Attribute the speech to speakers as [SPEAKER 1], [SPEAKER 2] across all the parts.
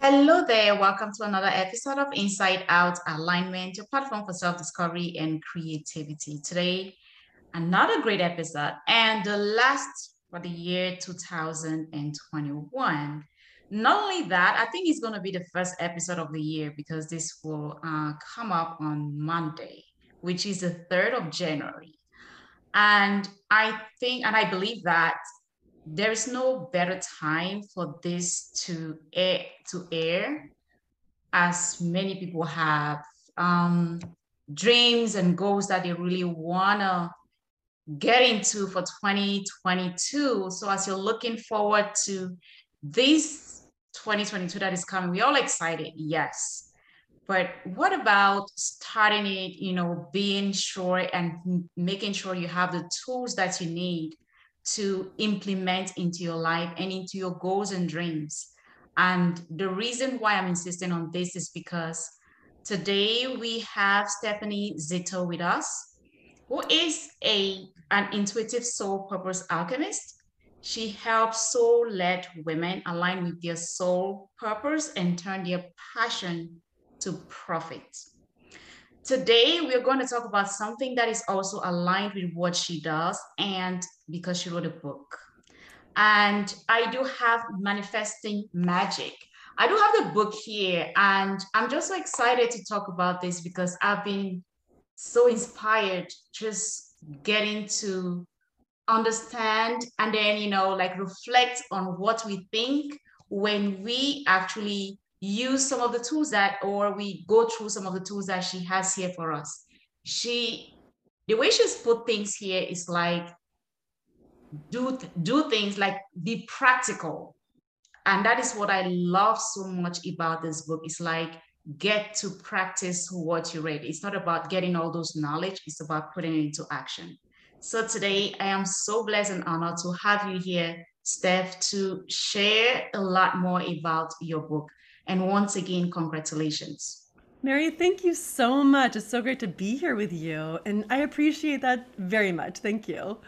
[SPEAKER 1] Hello there. Welcome to another episode of Inside Out Alignment, your platform for self discovery and creativity. Today, another great episode and the last for the year 2021. Not only that, I think it's going to be the first episode of the year because this will uh, come up on Monday, which is the 3rd of January. And I think, and I believe that there is no better time for this to air to air as many people have um, dreams and goals that they really want to get into for 2022 so as you're looking forward to this 2022 that is coming we're all excited yes. But what about starting it you know being sure and making sure you have the tools that you need to implement into your life and into your goals and dreams. And the reason why I'm insisting on this is because today we have Stephanie Zito with us, who is a, an intuitive soul purpose alchemist. She helps soul led women align with their soul purpose and turn their passion to profit. Today, we're going to talk about something that is also aligned with what she does, and because she wrote a book. And I do have Manifesting Magic. I do have the book here, and I'm just so excited to talk about this because I've been so inspired just getting to understand and then, you know, like reflect on what we think when we actually use some of the tools that, or we go through some of the tools that she has here for us. She, the way she's put things here is like, do do things like be practical and that is what i love so much about this book it's like get to practice what you read it's not about getting all those knowledge it's about putting it into action so today i am so blessed and honored to have you here steph to share a lot more about your book and once again, congratulations.
[SPEAKER 2] Mary, thank you so much. It's so great to be here with you. And I appreciate that very much. Thank you.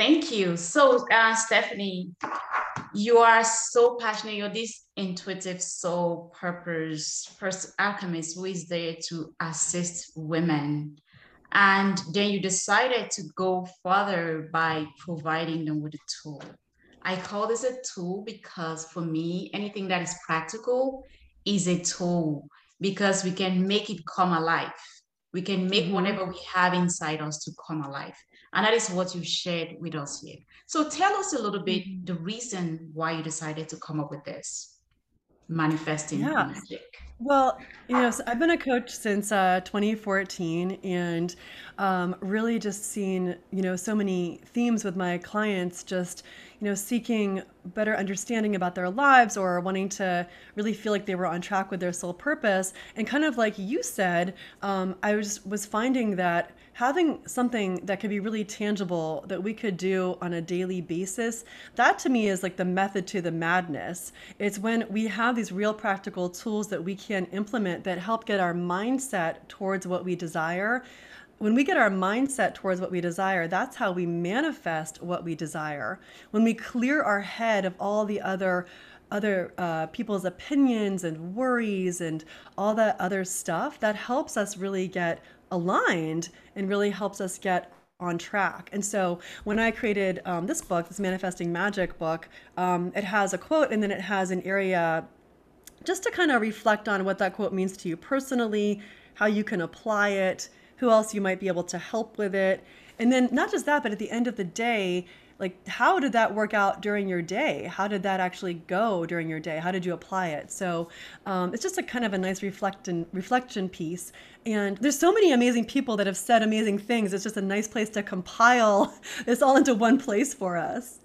[SPEAKER 1] Thank you. So, uh, Stephanie, you are so passionate. You're this intuitive soul purpose person, alchemist who is there to assist women. And then you decided to go further by providing them with a tool. I call this a tool because for me, anything that is practical is a tool because we can make it come alive. We can make mm-hmm. whatever we have inside us to come alive. And that is what you shared with us here. So tell us a little bit mm-hmm. the reason why you decided to come up with this manifesting yeah. magic.
[SPEAKER 2] Well, you know, so I've been a coach since uh, 2014 and um, really just seen, you know, so many themes with my clients just, you know, seeking better understanding about their lives or wanting to really feel like they were on track with their soul purpose. And kind of like you said, um, I was was finding that having something that could be really tangible that we could do on a daily basis, that to me is like the method to the madness. It's when we have these real practical tools that we can implement that help get our mindset towards what we desire when we get our mindset towards what we desire, that's how we manifest what we desire. When we clear our head of all the other other uh, people's opinions and worries and all that other stuff, that helps us really get aligned and really helps us get on track. And so when I created um, this book, this Manifesting Magic book, um, it has a quote and then it has an area just to kind of reflect on what that quote means to you personally, how you can apply it who else you might be able to help with it. And then not just that, but at the end of the day, like how did that work out during your day? How did that actually go during your day? How did you apply it? So um, it's just a kind of a nice reflect and reflection piece. And there's so many amazing people that have said amazing things. It's just a nice place to compile this all into one place for us.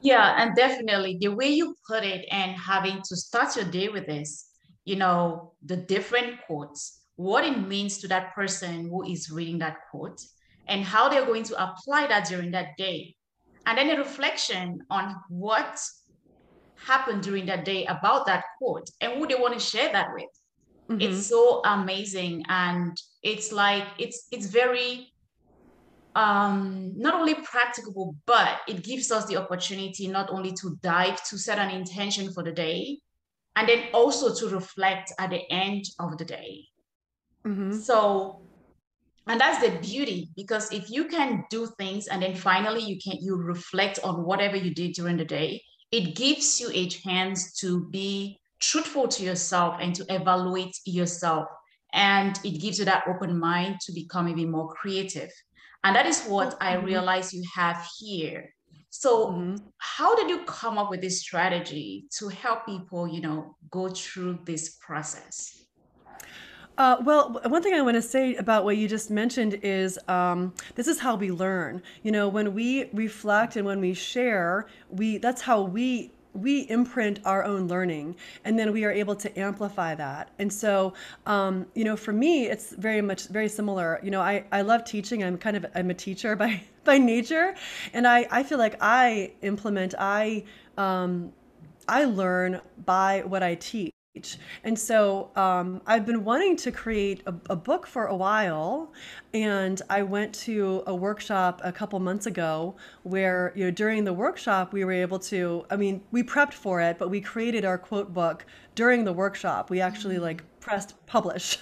[SPEAKER 1] Yeah and definitely the way you put it and having to start your day with this you know the different quotes what it means to that person who is reading that quote and how they're going to apply that during that day. And then a reflection on what happened during that day about that quote and who they want to share that with. Mm-hmm. It's so amazing. And it's like, it's, it's very, um, not only practicable, but it gives us the opportunity not only to dive to set an intention for the day, and then also to reflect at the end of the day. Mm-hmm. So, and that's the beauty because if you can do things and then finally you can you reflect on whatever you did during the day, it gives you a chance to be truthful to yourself and to evaluate yourself. And it gives you that open mind to become even more creative. And that is what I mm-hmm. realize you have here so mm-hmm. how did you come up with this strategy to help people, you know, go through this process?
[SPEAKER 2] Uh, well, one thing I want to say about what you just mentioned is um, this is how we learn. You know, when we reflect and when we share, we that's how we we imprint our own learning and then we are able to amplify that. And so um, you know for me it's very much very similar. You know I, I love teaching. I'm kind of i'm a teacher by by nature. And i i feel like i implement i um, i learn by what i teach and so um, I've been wanting to create a, a, book for a while. And I went to a workshop a couple months ago where, you know, during the workshop, we were able to, I mean, we prepped for it, but we created our quote book during the workshop. We actually like pressed publish.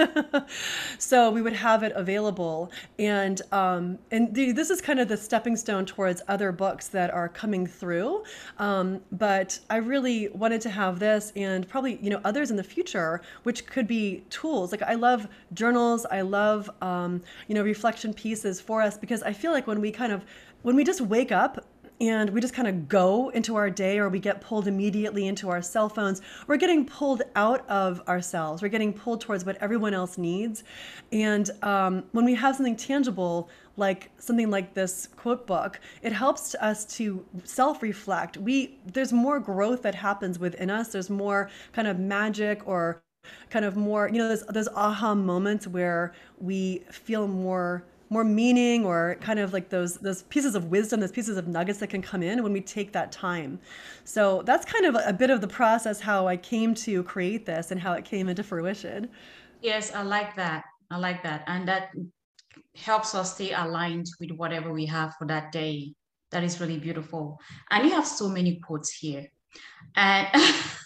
[SPEAKER 2] so we would have it available. And, um, and the, this is kind of the stepping stone towards other books that are coming through. Um, but I really wanted to have this and probably, you know, others in the future, which could be tools. Like I love journals. I love, um, you know, reflection pieces for us because I feel like when we kind of, when we just wake up and we just kind of go into our day or we get pulled immediately into our cell phones we're getting pulled out of ourselves. We're getting pulled towards what everyone else needs. And um, when we have something tangible like something like this quote book it helps us to self-reflect. We there's more growth that happens within us. There's more kind of magic or kind of more you know those those aha moments where we feel more more meaning or kind of like those those pieces of wisdom those pieces of nuggets that can come in when we take that time. So that's kind of a, bit of the process how i came to create this and how it came into fruition.
[SPEAKER 1] Yes i like that. I like that. And that helps us stay aligned with whatever we have for that day. That is really beautiful. And you have so many quotes here. And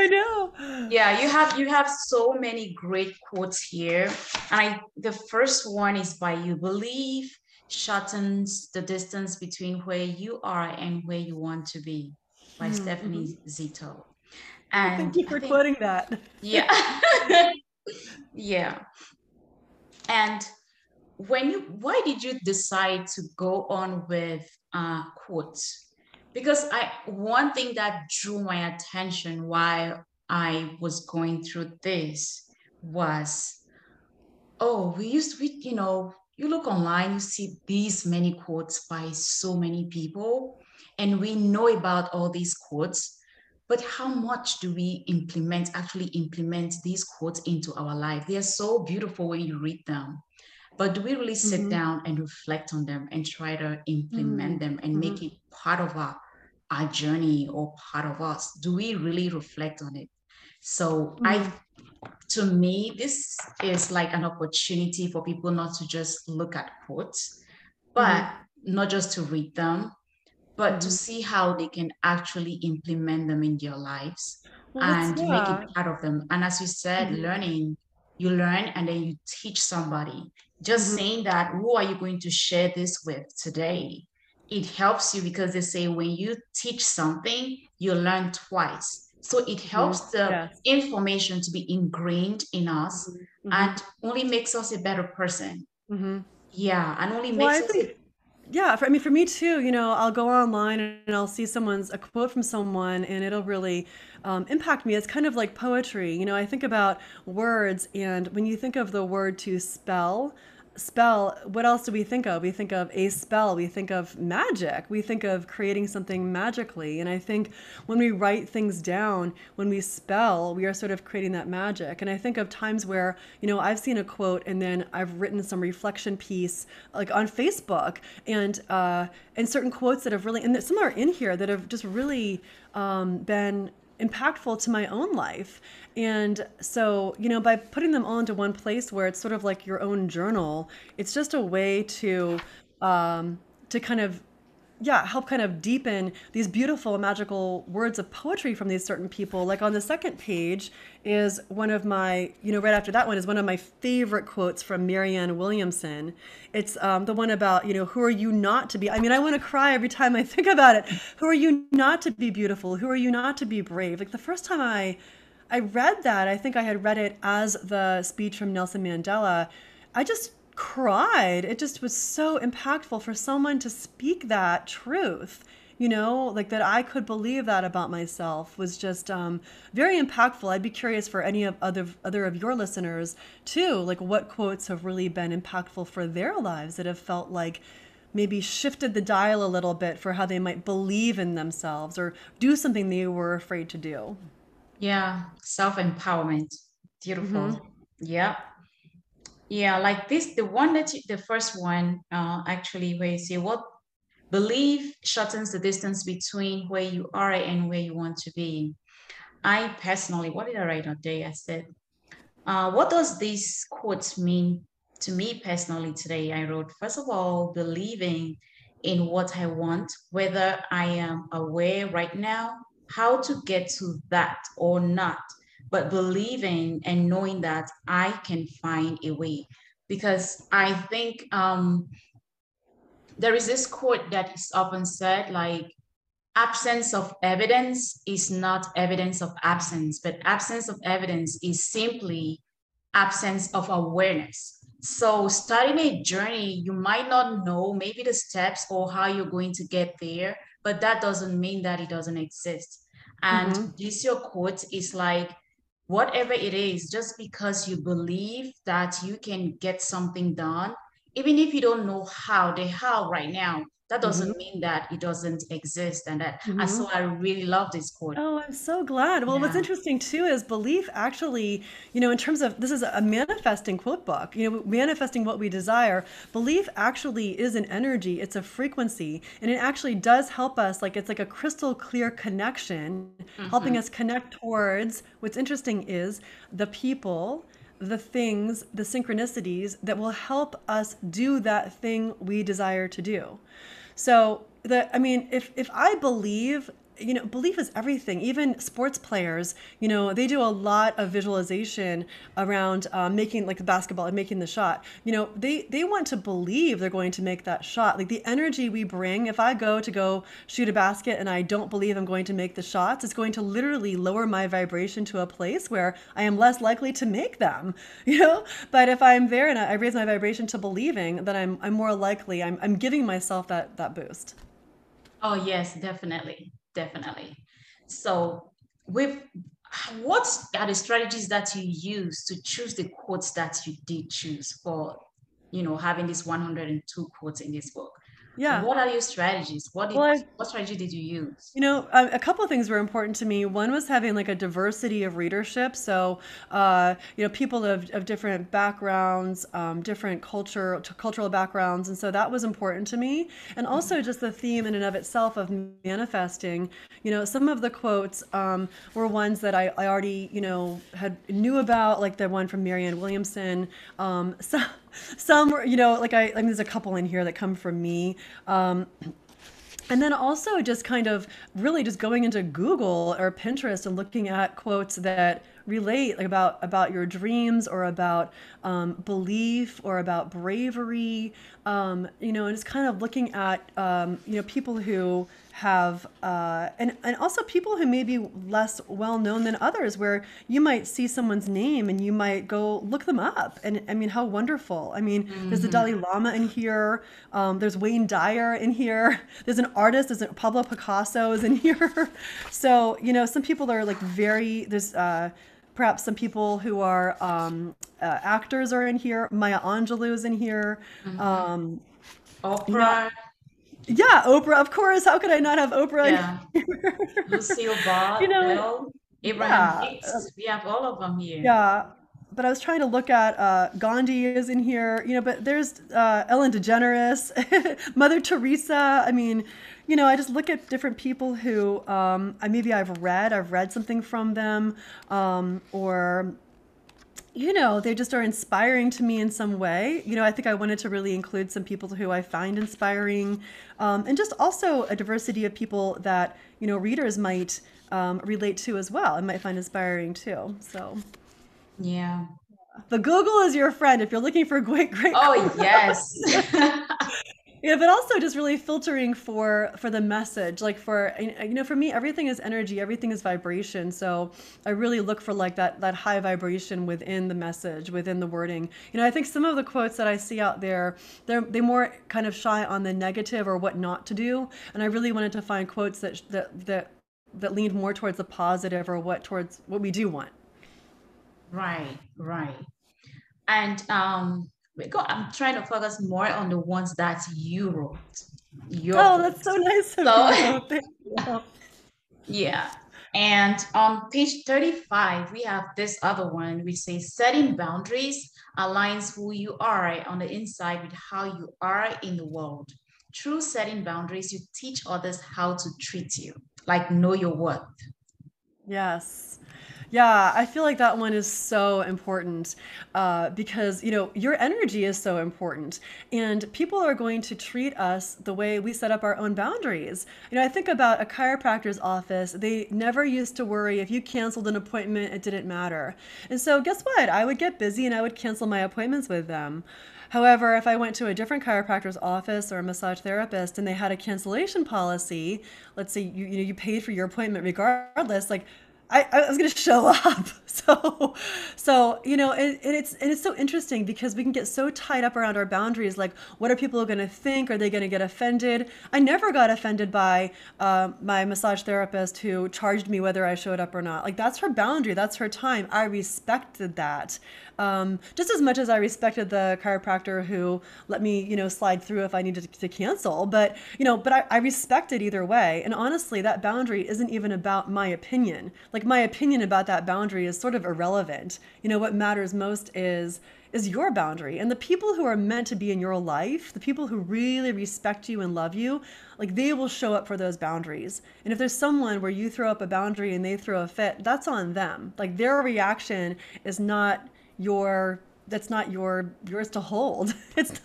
[SPEAKER 2] I know.
[SPEAKER 1] Yeah, you have you have so many great quotes here. And I the first one is by you believe shortens the distance between where you are and where you want to be by mm-hmm. Stephanie Zito.
[SPEAKER 2] And thank you for think, quoting that.
[SPEAKER 1] Yeah. yeah. And when you why did you decide to go on with uh quotes? Because I one thing that drew my attention while I was going through this was, oh, we used to, we, you know, you look online, you see these many quotes by so many people, and we know about all these quotes, but how much do we implement, actually implement these quotes into our life? They are so beautiful when you read them. But do we really sit mm-hmm. down and reflect on them and try to implement mm-hmm. them and mm-hmm. make it part of our, our journey or part of us? Do we really reflect on it? So I mm-hmm. to me, this is like an opportunity for people not to just look at quotes, but mm-hmm. not just to read them, but mm-hmm. to see how they can actually implement them in their lives well, and yeah. make it part of them. And as you said, mm-hmm. learning you learn and then you teach somebody. Just mm-hmm. saying that, who are you going to share this with today? It helps you because they say when you teach something, you learn twice. So it helps the yes. information to be ingrained in us mm-hmm. and only makes us a better person. Mm-hmm. Yeah, and only makes well, us. Think,
[SPEAKER 2] yeah, for, I mean, for me too, you know, I'll go online and I'll see someone's a quote from someone and it'll really um, impact me. It's kind of like poetry. You know, I think about words, and when you think of the word to spell, spell, what else do we think of? We think of a spell, we think of magic, we think of creating something magically. And I think when we write things down, when we spell, we are sort of creating that magic. And I think of times where, you know, I've seen a quote and then I've written some reflection piece like on Facebook and uh, and certain quotes that have really and some are in here that have just really um, been impactful to my own life. And so, you know, by putting them all into one place where it's sort of like your own journal, it's just a way to um, to kind of yeah, help kind of deepen these beautiful, magical words of poetry from these certain people. Like on the second page is one of my, you know, right after that one is one of my favorite quotes from Marianne Williamson. It's um, the one about, you know, who are you not to be? I mean, I want to cry every time I think about it. Who are you not to be beautiful? Who are you not to be brave? Like the first time I, I read that, I think I had read it as the speech from Nelson Mandela. I just cried. It just was so impactful for someone to speak that truth. You know, like that I could believe that about myself was just um, very impactful. I'd be curious for any of other other of your listeners too, like what quotes have really been impactful for their lives that have felt like maybe shifted the dial a little bit for how they might believe in themselves or do something they were afraid to do.
[SPEAKER 1] Yeah, self empowerment. Beautiful. Mm-hmm. Yeah. Yeah, like this, the one that you, the first one, uh, actually, where you say what belief shortens the distance between where you are and where you want to be. I personally, what did I write on day? I said, uh, what does these quotes mean to me personally today? I wrote, first of all, believing in what I want, whether I am aware right now how to get to that or not, but believing and knowing that I can find a way. Because I think um, there is this quote that is often said like, absence of evidence is not evidence of absence, but absence of evidence is simply absence of awareness. So, starting a journey, you might not know maybe the steps or how you're going to get there, but that doesn't mean that it doesn't exist. And mm-hmm. this your quote is like, whatever it is, just because you believe that you can get something done, even if you don't know how, the how right now that doesn't mm-hmm. mean that it doesn't exist and that mm-hmm. and so i really love this quote
[SPEAKER 2] oh i'm so glad well yeah. what's interesting too is belief actually you know in terms of this is a manifesting quote book you know manifesting what we desire belief actually is an energy it's a frequency and it actually does help us like it's like a crystal clear connection mm-hmm. helping us connect towards what's interesting is the people the things, the synchronicities that will help us do that thing we desire to do. So the I mean, if if I believe you know, belief is everything. Even sports players, you know, they do a lot of visualization around um, making like the basketball and making the shot. You know, they they want to believe they're going to make that shot. Like the energy we bring. If I go to go shoot a basket and I don't believe I'm going to make the shots, it's going to literally lower my vibration to a place where I am less likely to make them. You know, but if I'm there and I raise my vibration to believing, then I'm I'm more likely. I'm I'm giving myself that that boost.
[SPEAKER 1] Oh yes, definitely definitely. So with what are the strategies that you use to choose the quotes that you did choose for, you know, having these 102 quotes in this book? Yeah. What are your strategies? What did, well, I, what strategy did you use?
[SPEAKER 2] You know a, a, couple of things were important to me. One was having like a diversity of readership. So uh, you know people of, of different backgrounds um, different culture cultural backgrounds and so that was important to me. And also mm-hmm. just the theme in and of itself of manifesting. You know some of the quotes um, were ones that I, I already you know had knew about like the one from marianne williamson. Um, so some you know like I, I mean there's a couple in here that come from me. Um, and then also just kind of really just going into Google or Pinterest and looking at quotes that relate like about about your dreams or about um, belief or about bravery, um, you know, and just kind of looking at um, you know people who have uh, and and also people who may be less well known than others where you might see someone's name and you might go look them up. And i mean how wonderful. I mean mm-hmm. there's the dalai lama in here. Um, there's wayne dyer in here. There's an artist. There's a, pablo picasso is in here. So you know some people are like very there's uh, perhaps some people who are um, uh, actors are in here. Maya angelou is in here. Mm-hmm. um,
[SPEAKER 1] oprah.
[SPEAKER 2] Yeah, Oprah, of course. How could I not have Oprah?
[SPEAKER 1] Yeah. Lucille Ball, you know, Abraham yeah. Hicks. We have all of them here.
[SPEAKER 2] Yeah. But I was trying to look at uh, Gandhi is in here, you know, but there's uh, Ellen DeGeneres, Mother Teresa. I mean, you know, I just look at different people who um, maybe I've read, I've read something from them, um, or you know, they just are inspiring to me in some way. You know, I think I wanted to really include some people who I find inspiring, um, and just also a diversity of people that you know readers might um, relate to as well and might find inspiring too. So,
[SPEAKER 1] yeah.
[SPEAKER 2] The Google is your friend if you're looking for great, great.
[SPEAKER 1] Oh yes.
[SPEAKER 2] yeah but also just really filtering for for the message like for you know for me everything is energy everything is vibration. So i really look for like that that high vibration within the message within the wording. You know i think some of the quotes that i see out there they're they more kind of shy on the negative or what not to do. And i really wanted to find quotes that that that that leaned more towards the positive or what towards what we do want.
[SPEAKER 1] Right right. And um go, I'm trying to focus more on the ones that you wrote.
[SPEAKER 2] Your oh, that's so nice of
[SPEAKER 1] so, yeah. And on page 35, we have this other one which says setting boundaries aligns who you are on the inside with how you are in the world. Through setting boundaries, you teach others how to treat you, like know your worth.
[SPEAKER 2] Yes. Yeah, I feel like that one is so important uh, because, you know, your energy is so important. And people are going to treat us the way we set up our own boundaries. You know, I think about a chiropractor's office. They never used to worry if you canceled an appointment, it didn't matter. And so, guess what? I would get busy and I would cancel my appointments with them. However, if I went to a different chiropractor's office or a massage therapist and they had a cancellation policy, let's say you you know you paid for your appointment regardless, like I, I was gonna show up. So, so you know, and, and it's and it's so interesting because we can get so tied up around our boundaries. Like, what are people going to think? Are they going to get offended? I never got offended by uh, my massage therapist who charged me whether I showed up or not. Like, that's her boundary. That's her time. I respected that. Um, just as much as I respected the chiropractor who let me, you know, slide through if I needed to, cancel. But, you know, but I, I respected either way. And honestly, that boundary isn't even about my opinion. Like my opinion about that boundary is sort of irrelevant. You know, what matters most is is your boundary and the people who are meant to be in your life the people who really respect you and love you like they will show up for those boundaries and if there's someone where you throw up a boundary and they throw a fit that's on them like their reaction is not your that's not your yours to hold it's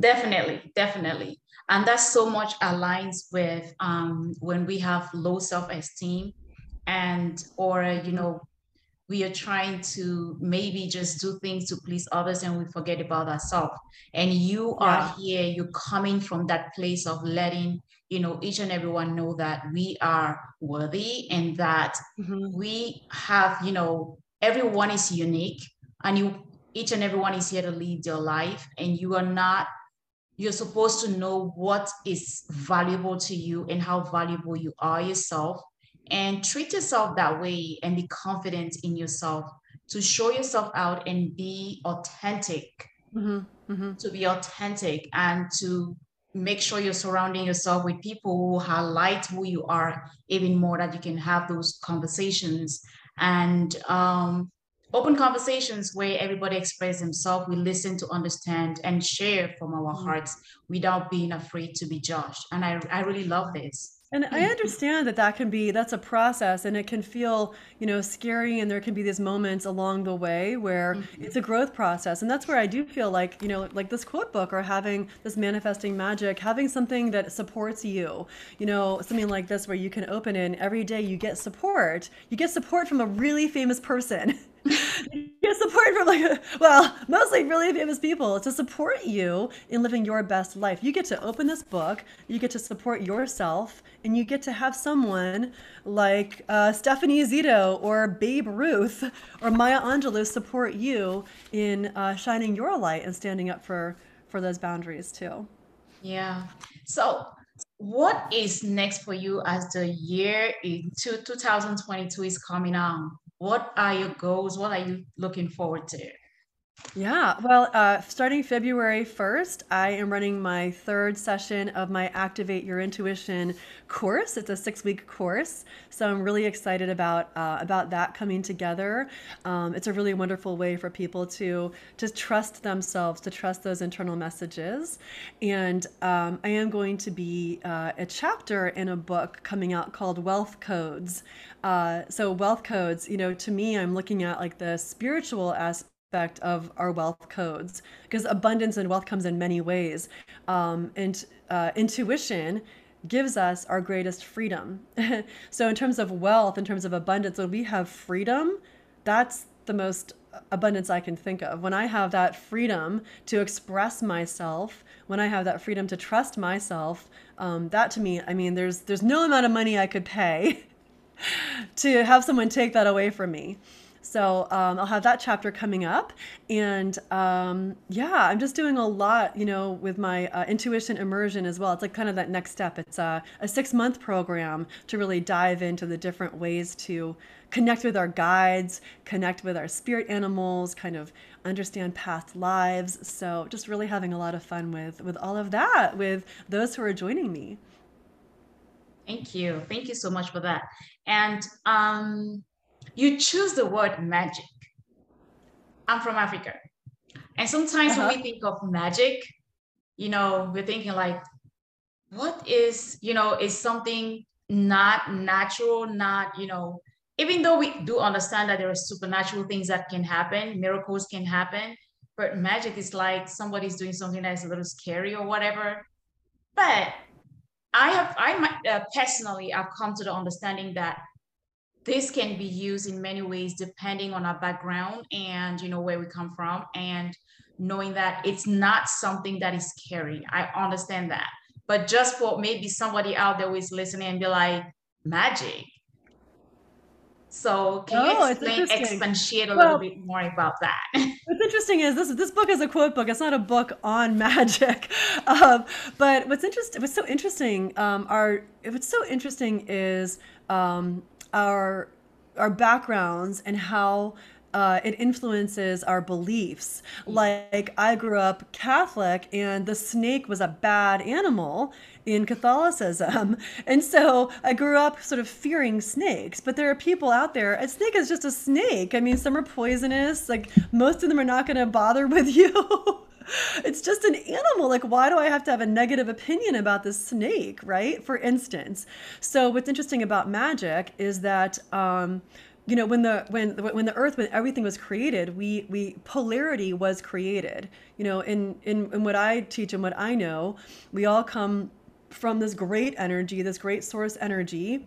[SPEAKER 1] definitely definitely and that so much aligns with um, when we have low self-esteem and or you know we are trying to maybe just do things to please others and we forget about ourselves and you yeah. are here you're coming from that place of letting you know each and everyone know that we are worthy and that mm-hmm. we have you know everyone is unique and you each and everyone is here to lead your life and you are not you're supposed to know what is valuable to you and how valuable you are yourself and treat yourself that way and be confident in yourself to show yourself out and be authentic mm-hmm. Mm-hmm. to be authentic and to make sure you're surrounding yourself with people who highlight who you are even more that you can have those conversations and um, open conversations where everybody expresses himself we listen to understand and share from our mm-hmm. hearts without being afraid to be judged and I, I really love this
[SPEAKER 2] and I understand that that can be that's a process and it can feel, you know, scary and there can be these moments along the way where mm-hmm. it's a growth process. And that's where I do feel like, you know, like this quote book or having this manifesting magic, having something that supports you. You know, something like this where you can open in every day you get support. You get support from a really famous person. get support from like well mostly really famous people to support you in living your best life. You get to open this book you get to support yourself and you get to have someone like uh, stephanie zito or babe ruth or maya angelou support you in uh, shining your light and standing up for for those boundaries too.
[SPEAKER 1] Yeah. So what is next for you as the year into 2022 is coming on what are your goals? What are you looking forward to?
[SPEAKER 2] Yeah, well, uh, starting February 1st, I am running my third session of my Activate Your Intuition course. It's a six-week course, so I'm really excited about uh, about that coming together. Um, it's a really wonderful way for people to to trust themselves, to trust those internal messages. And um, I am going to be uh, a chapter in a book coming out called Wealth Codes. Uh, so wealth codes, you know, to me, I'm looking at like the spiritual aspect aspect of our wealth codes because abundance and wealth comes in many ways. Um, and uh, intuition gives us our greatest freedom. So in terms of wealth in terms of abundance when we have freedom that's the most abundance i can think of. When i have that freedom to express myself when i have that freedom to trust myself um, that to me i mean there's there's no amount of money i could pay to have someone take that away from me so um, I'll have that chapter coming up. And um, yeah, I'm just doing a lot, you know, with my uh, intuition immersion as well. It's like kind of that next step. It's a, a six month program to really dive into the different ways to connect with our guides, connect with our spirit animals, kind of understand past lives. So just really having a lot of fun with with all of that with those who are joining me.
[SPEAKER 1] Thank you. Thank you so much for that. And um, you choose the word magic. I'm from Africa. And sometimes uh-huh. when we think of magic, you know, we're thinking like, what is, you know, is something not natural, not, you know, even though we do understand that there are supernatural things that can happen, miracles can happen, but magic is like somebody's doing something that's a little scary or whatever. But I have, I uh, personally, I've come to the understanding that this can be used in many ways depending on our background and you know where we come from and knowing that it's not something that is scary. I understand that. But just for maybe somebody out there who is listening and be like magic. So can oh, you explain expatiate a well, little bit more about that?
[SPEAKER 2] what's interesting is this this book is a quote book. It's not a book on magic. Um, but what's interesting what's so interesting um, are what's so interesting is um, our our backgrounds and how uh, it influences our beliefs. Like, I grew up Catholic, and the snake was a bad animal in Catholicism. And so I grew up sort of fearing snakes. But there are people out there, a snake is just a snake. I mean, some are poisonous, like, most of them are not going to bother with you. It's just an animal. Like, why do I have to have a negative opinion about this snake, right? For instance. So, what's interesting about magic is that. Um, you know when the when when the earth when everything was created we we polarity was created you know in in in what i teach and what i know we all come from this great energy this great source energy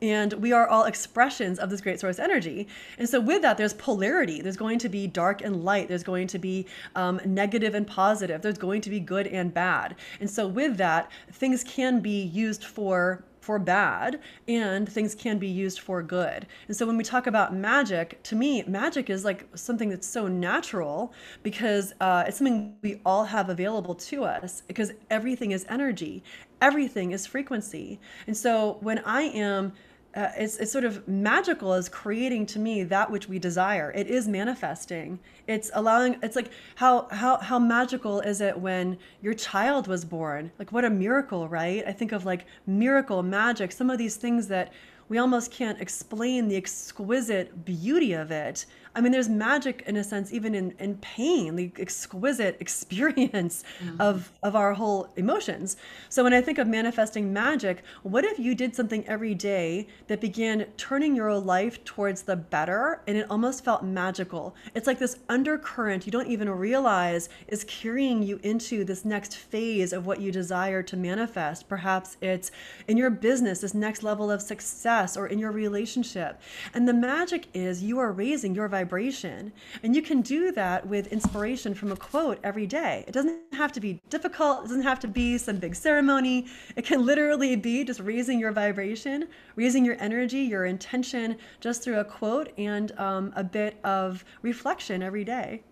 [SPEAKER 2] and we are all expressions of this great source energy. And so with that there's polarity. There's going to be dark and light. There's going to be um, negative and positive. There's going to be good and bad. And so with that things can be used for for bad and things can be used for good. And so when we talk about magic, to me, magic is like something that's so natural because uh, it's something we all have available to us because everything is energy, everything is frequency. And so when I am uh, it's, it's sort of magical as creating to me that which we desire. It is manifesting. It's allowing it's like how how how magical is it when your child was born? Like what a miracle right? I think of like miracle magic some of these things that we almost can't explain the exquisite beauty of it. I mean, there's magic in a sense, even in, in pain, the exquisite experience mm-hmm. of, of our whole emotions. So when I think of manifesting magic, what if you did something every day that began turning your life towards the better and it almost felt magical? It's like this undercurrent you don't even realize is carrying you into this next phase of what you desire to manifest. Perhaps it's in your business, this next level of success success or in your relationship. And the magic is you are raising your vibration. And you can do that with inspiration from a quote every day. It doesn't have to be difficult, it doesn't have to be some big ceremony. It can literally be just raising your vibration, raising your energy, your intention, just through a quote and um, a bit of reflection every day.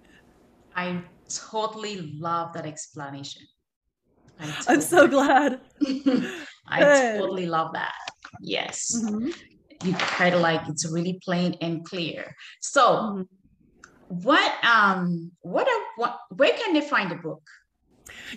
[SPEAKER 1] I totally love that explanation.
[SPEAKER 2] Totally I'm so glad.
[SPEAKER 1] I totally love that. Yes. Mm-hmm. You kind of like it's really plain and clear. So, mm-hmm. what um what, a, what where can they find the book?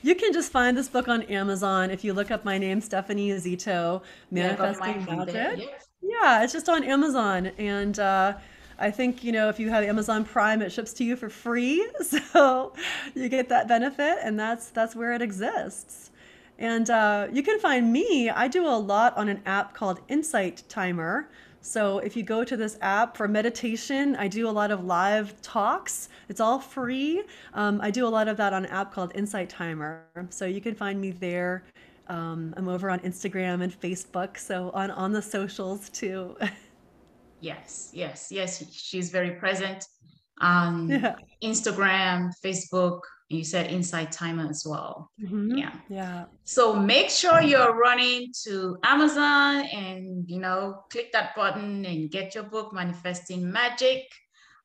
[SPEAKER 2] You can just find this book on Amazon if you look up my name, Stephanie Zito, Manifesting yeah, Magic. Yeah, it's just on Amazon. And uh, I think, you know, if you have Amazon Prime, it ships to you for free. So you get that benefit, and that's that's where it exists. And uh, you can find me, I do a lot on an app called Insight Timer. So if you go to this app for meditation, I do a lot of live talks. It's all free. Um, I do a lot of that on an app called Insight Timer. So you can find me there. Um, I'm over on Instagram and Facebook, so on on the socials too.
[SPEAKER 1] yes, yes, yes. She's very present on yeah. Instagram, Facebook, you said Insight Timer as well.
[SPEAKER 2] Mm-hmm. Yeah. Yeah.
[SPEAKER 1] So make sure you're running to Amazon and, you know, click that button and get your book, Manifesting Magic,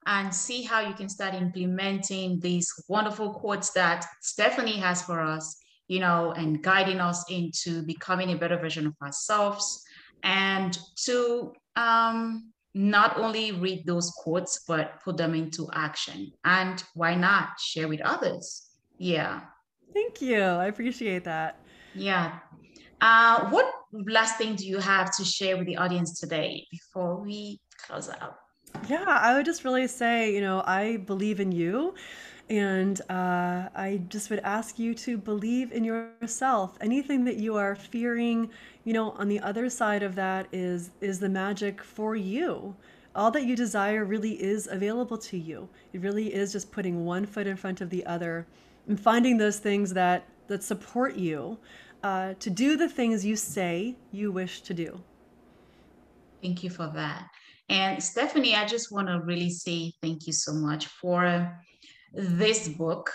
[SPEAKER 1] and see how you can start implementing these wonderful quotes that Stephanie has for us, you know, and guiding us into becoming a better version of ourselves and to um, not only read those quotes, but put them into action. And why not share with others? Yeah.
[SPEAKER 2] Thank you. I appreciate that.
[SPEAKER 1] Yeah. Uh, what last thing do you have to share with the audience today before we close out?
[SPEAKER 2] Yeah, I would just really say, you know, I believe in you. And uh, I just would ask you to believe in yourself. Anything that you are fearing, you know, on the other side of that is is the magic for you. All that you desire really is available to you. It really is just putting one foot in front of the other and finding those things that that support you uh, to do the things you say you wish to do.
[SPEAKER 1] Thank you for that. And Stephanie, I just want to really say thank you so much for this book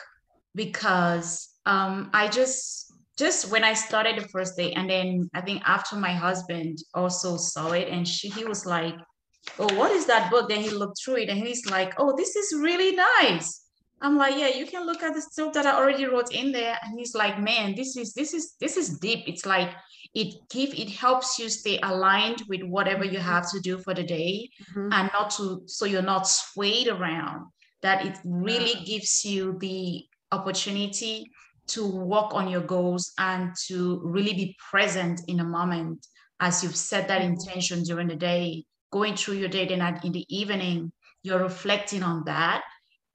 [SPEAKER 1] because um, I just just when I started the first day, and then I think after my husband also saw it, and she, he was like, "Oh, what is that book?" Then he looked through it, and he's like, "Oh, this is really nice." I'm like, "Yeah, you can look at the stuff that I already wrote in there," and he's like, "Man, this is this is this is deep. It's like it give it helps you stay aligned with whatever you have to do for the day, mm-hmm. and not to so you're not swayed around." That it really gives you the opportunity to work on your goals and to really be present in a moment as you've set that mm-hmm. intention during the day, going through your day, then in the evening, you're reflecting on that.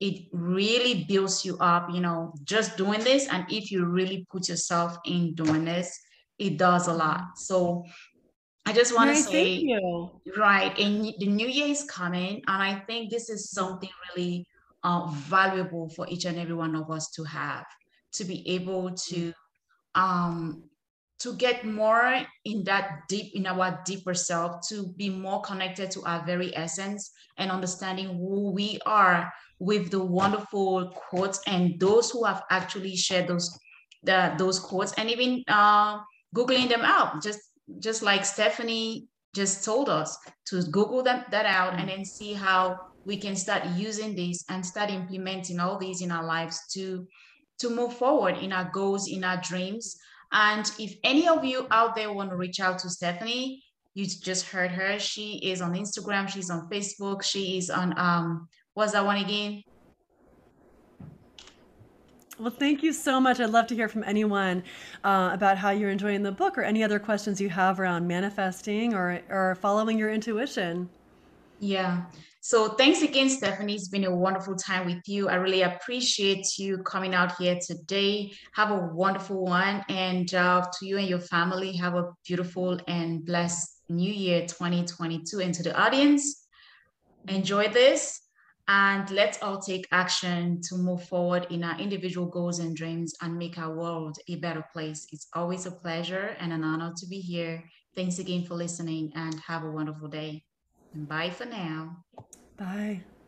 [SPEAKER 1] It really builds you up, you know, just doing this. And if you really put yourself in doing this, it does a lot. So I just want to say, right, and the new year is coming, and I think this is something really uh, valuable for each and every one of us to have to be able to um, to get more in that deep in our deeper self to be more connected to our very essence and understanding who we are with the wonderful quotes and those who have actually shared those the, those quotes and even uh, googling them out. Just just like stephanie just told us to google that, that out and then see how we can start using this and start implementing all these in our lives to to move forward in our goals in our dreams and if any of you out there want to reach out to stephanie you just heard her she is on instagram she's on facebook she is on um what's that one again
[SPEAKER 2] well, thank you so much. I'd love to hear from anyone uh, about how you're enjoying the book or any other questions you have around manifesting or, or following your intuition.
[SPEAKER 1] Yeah. So thanks again, Stephanie. It's been a wonderful time with you. I really appreciate you coming out here today. Have a wonderful one. And uh, to you and your family, have a beautiful and blessed new year 2022. And to the audience, enjoy this. And let's all take action to move forward in our individual goals and dreams and make our world a better place. It's always a pleasure and an honor to be here. Thanks again for listening and have a wonderful day. And bye for now.
[SPEAKER 2] Bye.